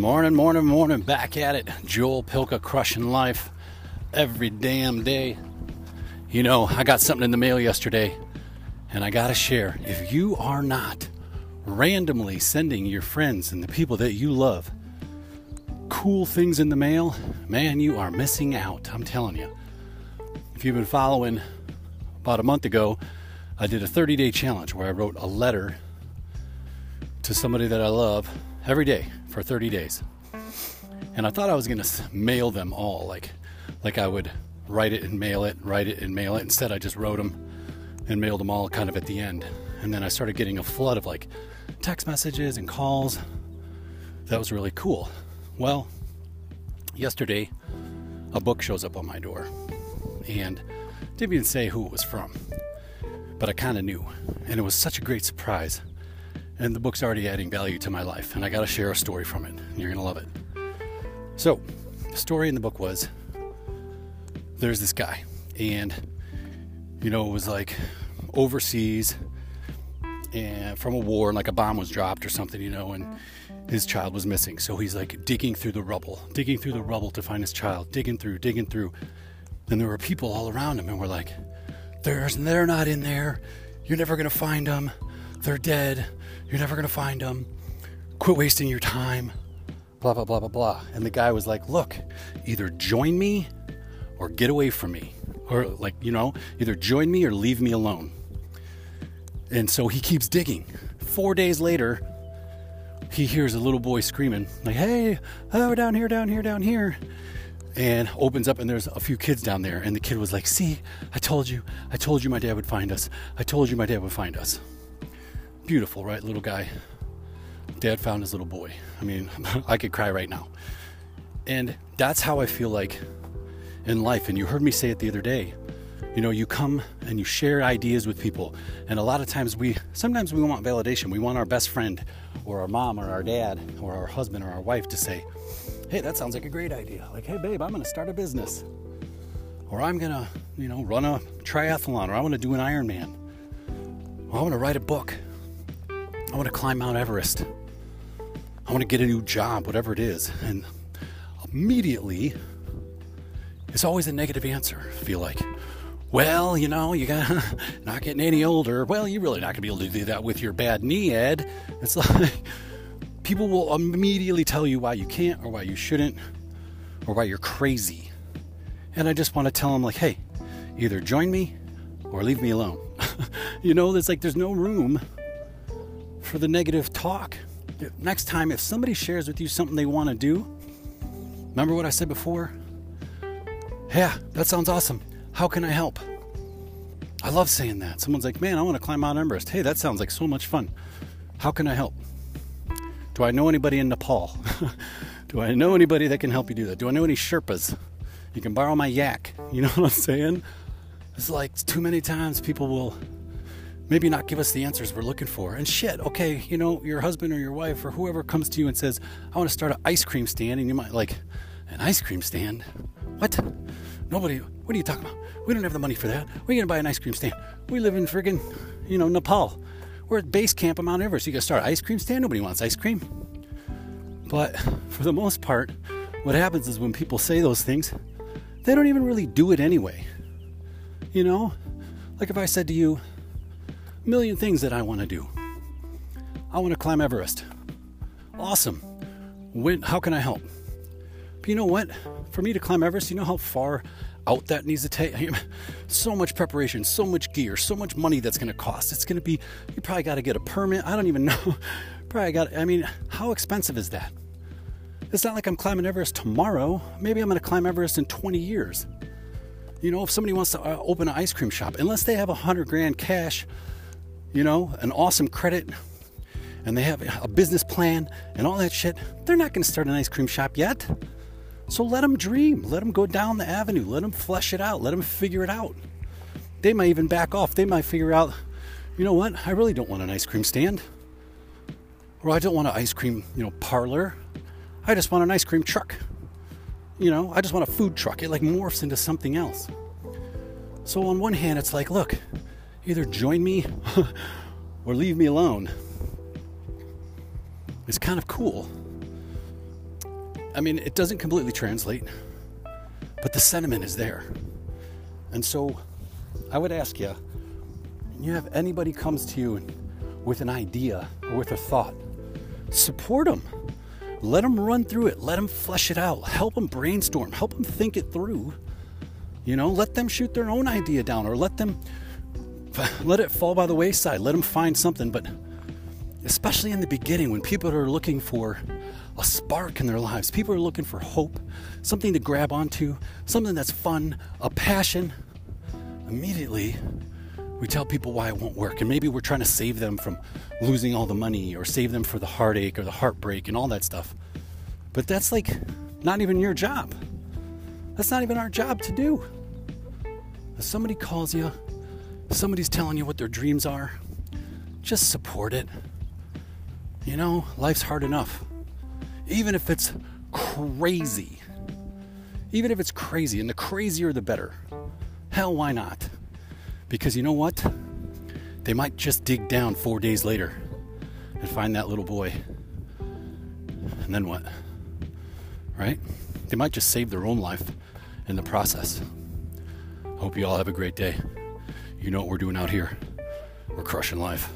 Morning, morning, morning. Back at it. Joel Pilka crushing life every damn day. You know, I got something in the mail yesterday, and I gotta share. If you are not randomly sending your friends and the people that you love cool things in the mail, man, you are missing out. I'm telling you. If you've been following, about a month ago, I did a 30 day challenge where I wrote a letter to somebody that I love every day for 30 days. And I thought I was going to mail them all like like I would write it and mail it, write it and mail it. Instead, I just wrote them and mailed them all kind of at the end. And then I started getting a flood of like text messages and calls. That was really cool. Well, yesterday a book shows up on my door and didn't even say who it was from, but I kind of knew. And it was such a great surprise and the book's already adding value to my life, and I got to share a story from it. And you're going to love it. So, the story in the book was there's this guy, and you know, it was like overseas and from a war, and like a bomb was dropped or something, you know, and his child was missing. So he's like digging through the rubble, digging through the rubble to find his child, digging through, digging through. And there were people all around him, and we're like, "There's, they're not in there. You're never gonna find them. They're dead. You're never going to find them. Quit wasting your time. Blah, blah, blah, blah, blah. And the guy was like, Look, either join me or get away from me. Or, like, you know, either join me or leave me alone. And so he keeps digging. Four days later, he hears a little boy screaming, like, hey, oh, down here, down here, down here. And opens up, and there's a few kids down there. And the kid was like, see, I told you, I told you my dad would find us. I told you my dad would find us beautiful, right? Little guy. Dad found his little boy. I mean, I could cry right now. And that's how I feel like in life. And you heard me say it the other day. You know, you come and you share ideas with people. And a lot of times we, sometimes we want validation. We want our best friend or our mom or our dad or our husband or our wife to say, hey, that sounds like a great idea. Like, hey, babe, I'm going to start a business. Or I'm going to, you know, run a triathlon or I want to do an Ironman. Or I want to write a book. I want to climb Mount Everest. I want to get a new job, whatever it is. And immediately, it's always a negative answer, I feel like. Well, you know, you got not getting any older. Well, you're really not going to be able to do that with your bad knee, Ed. It's like people will immediately tell you why you can't or why you shouldn't or why you're crazy. And I just want to tell them, like, hey, either join me or leave me alone. you know, it's like there's no room for the negative talk. Next time, if somebody shares with you something they want to do, remember what I said before? Yeah, that sounds awesome. How can I help? I love saying that. Someone's like, man, I want to climb Mount Everest. Hey, that sounds like so much fun. How can I help? Do I know anybody in Nepal? do I know anybody that can help you do that? Do I know any Sherpas? You can borrow my yak. You know what I'm saying? It's like too many times people will maybe not give us the answers we're looking for. And shit, okay, you know, your husband or your wife or whoever comes to you and says, I want to start an ice cream stand, and you might like, an ice cream stand? What? Nobody, what are you talking about? We don't have the money for that. We're going to buy an ice cream stand. We live in friggin', you know, Nepal. We're at base camp on Mount Everest. You got to start an ice cream stand? Nobody wants ice cream. But for the most part, what happens is when people say those things, they don't even really do it anyway. You know? Like if I said to you, million things that I want to do. I want to climb Everest. Awesome. When, how can I help? But you know what? For me to climb Everest, you know how far out that needs to take? so much preparation, so much gear, so much money that's going to cost. It's going to be, you probably got to get a permit. I don't even know. probably got, I mean, how expensive is that? It's not like I'm climbing Everest tomorrow. Maybe I'm going to climb Everest in 20 years. You know, if somebody wants to uh, open an ice cream shop, unless they have a hundred grand cash you know, an awesome credit and they have a business plan and all that shit, they're not going to start an ice cream shop yet. So let them dream. Let them go down the avenue. Let them flesh it out. Let them figure it out. They might even back off. They might figure out, you know what? I really don't want an ice cream stand. Or I don't want an ice cream, you know, parlor. I just want an ice cream truck. You know, I just want a food truck. It like morphs into something else. So on one hand, it's like, look, either join me or leave me alone. It's kind of cool. I mean, it doesn't completely translate, but the sentiment is there. And so I would ask you, you have anybody comes to you with an idea or with a thought, support them. Let them run through it. Let them flesh it out. Help them brainstorm. Help them think it through. You know, let them shoot their own idea down or let them let it fall by the wayside. Let them find something. But especially in the beginning, when people are looking for a spark in their lives, people are looking for hope, something to grab onto, something that's fun, a passion, immediately we tell people why it won't work. And maybe we're trying to save them from losing all the money or save them for the heartache or the heartbreak and all that stuff. But that's like not even your job. That's not even our job to do. If somebody calls you, somebody's telling you what their dreams are, just support it. You know, life's hard enough. Even if it's crazy. Even if it's crazy, and the crazier the better. Hell, why not? Because you know what? They might just dig down four days later and find that little boy. And then what? Right? They might just save their own life in the process. Hope you all have a great day. You know what we're doing out here. We're crushing life.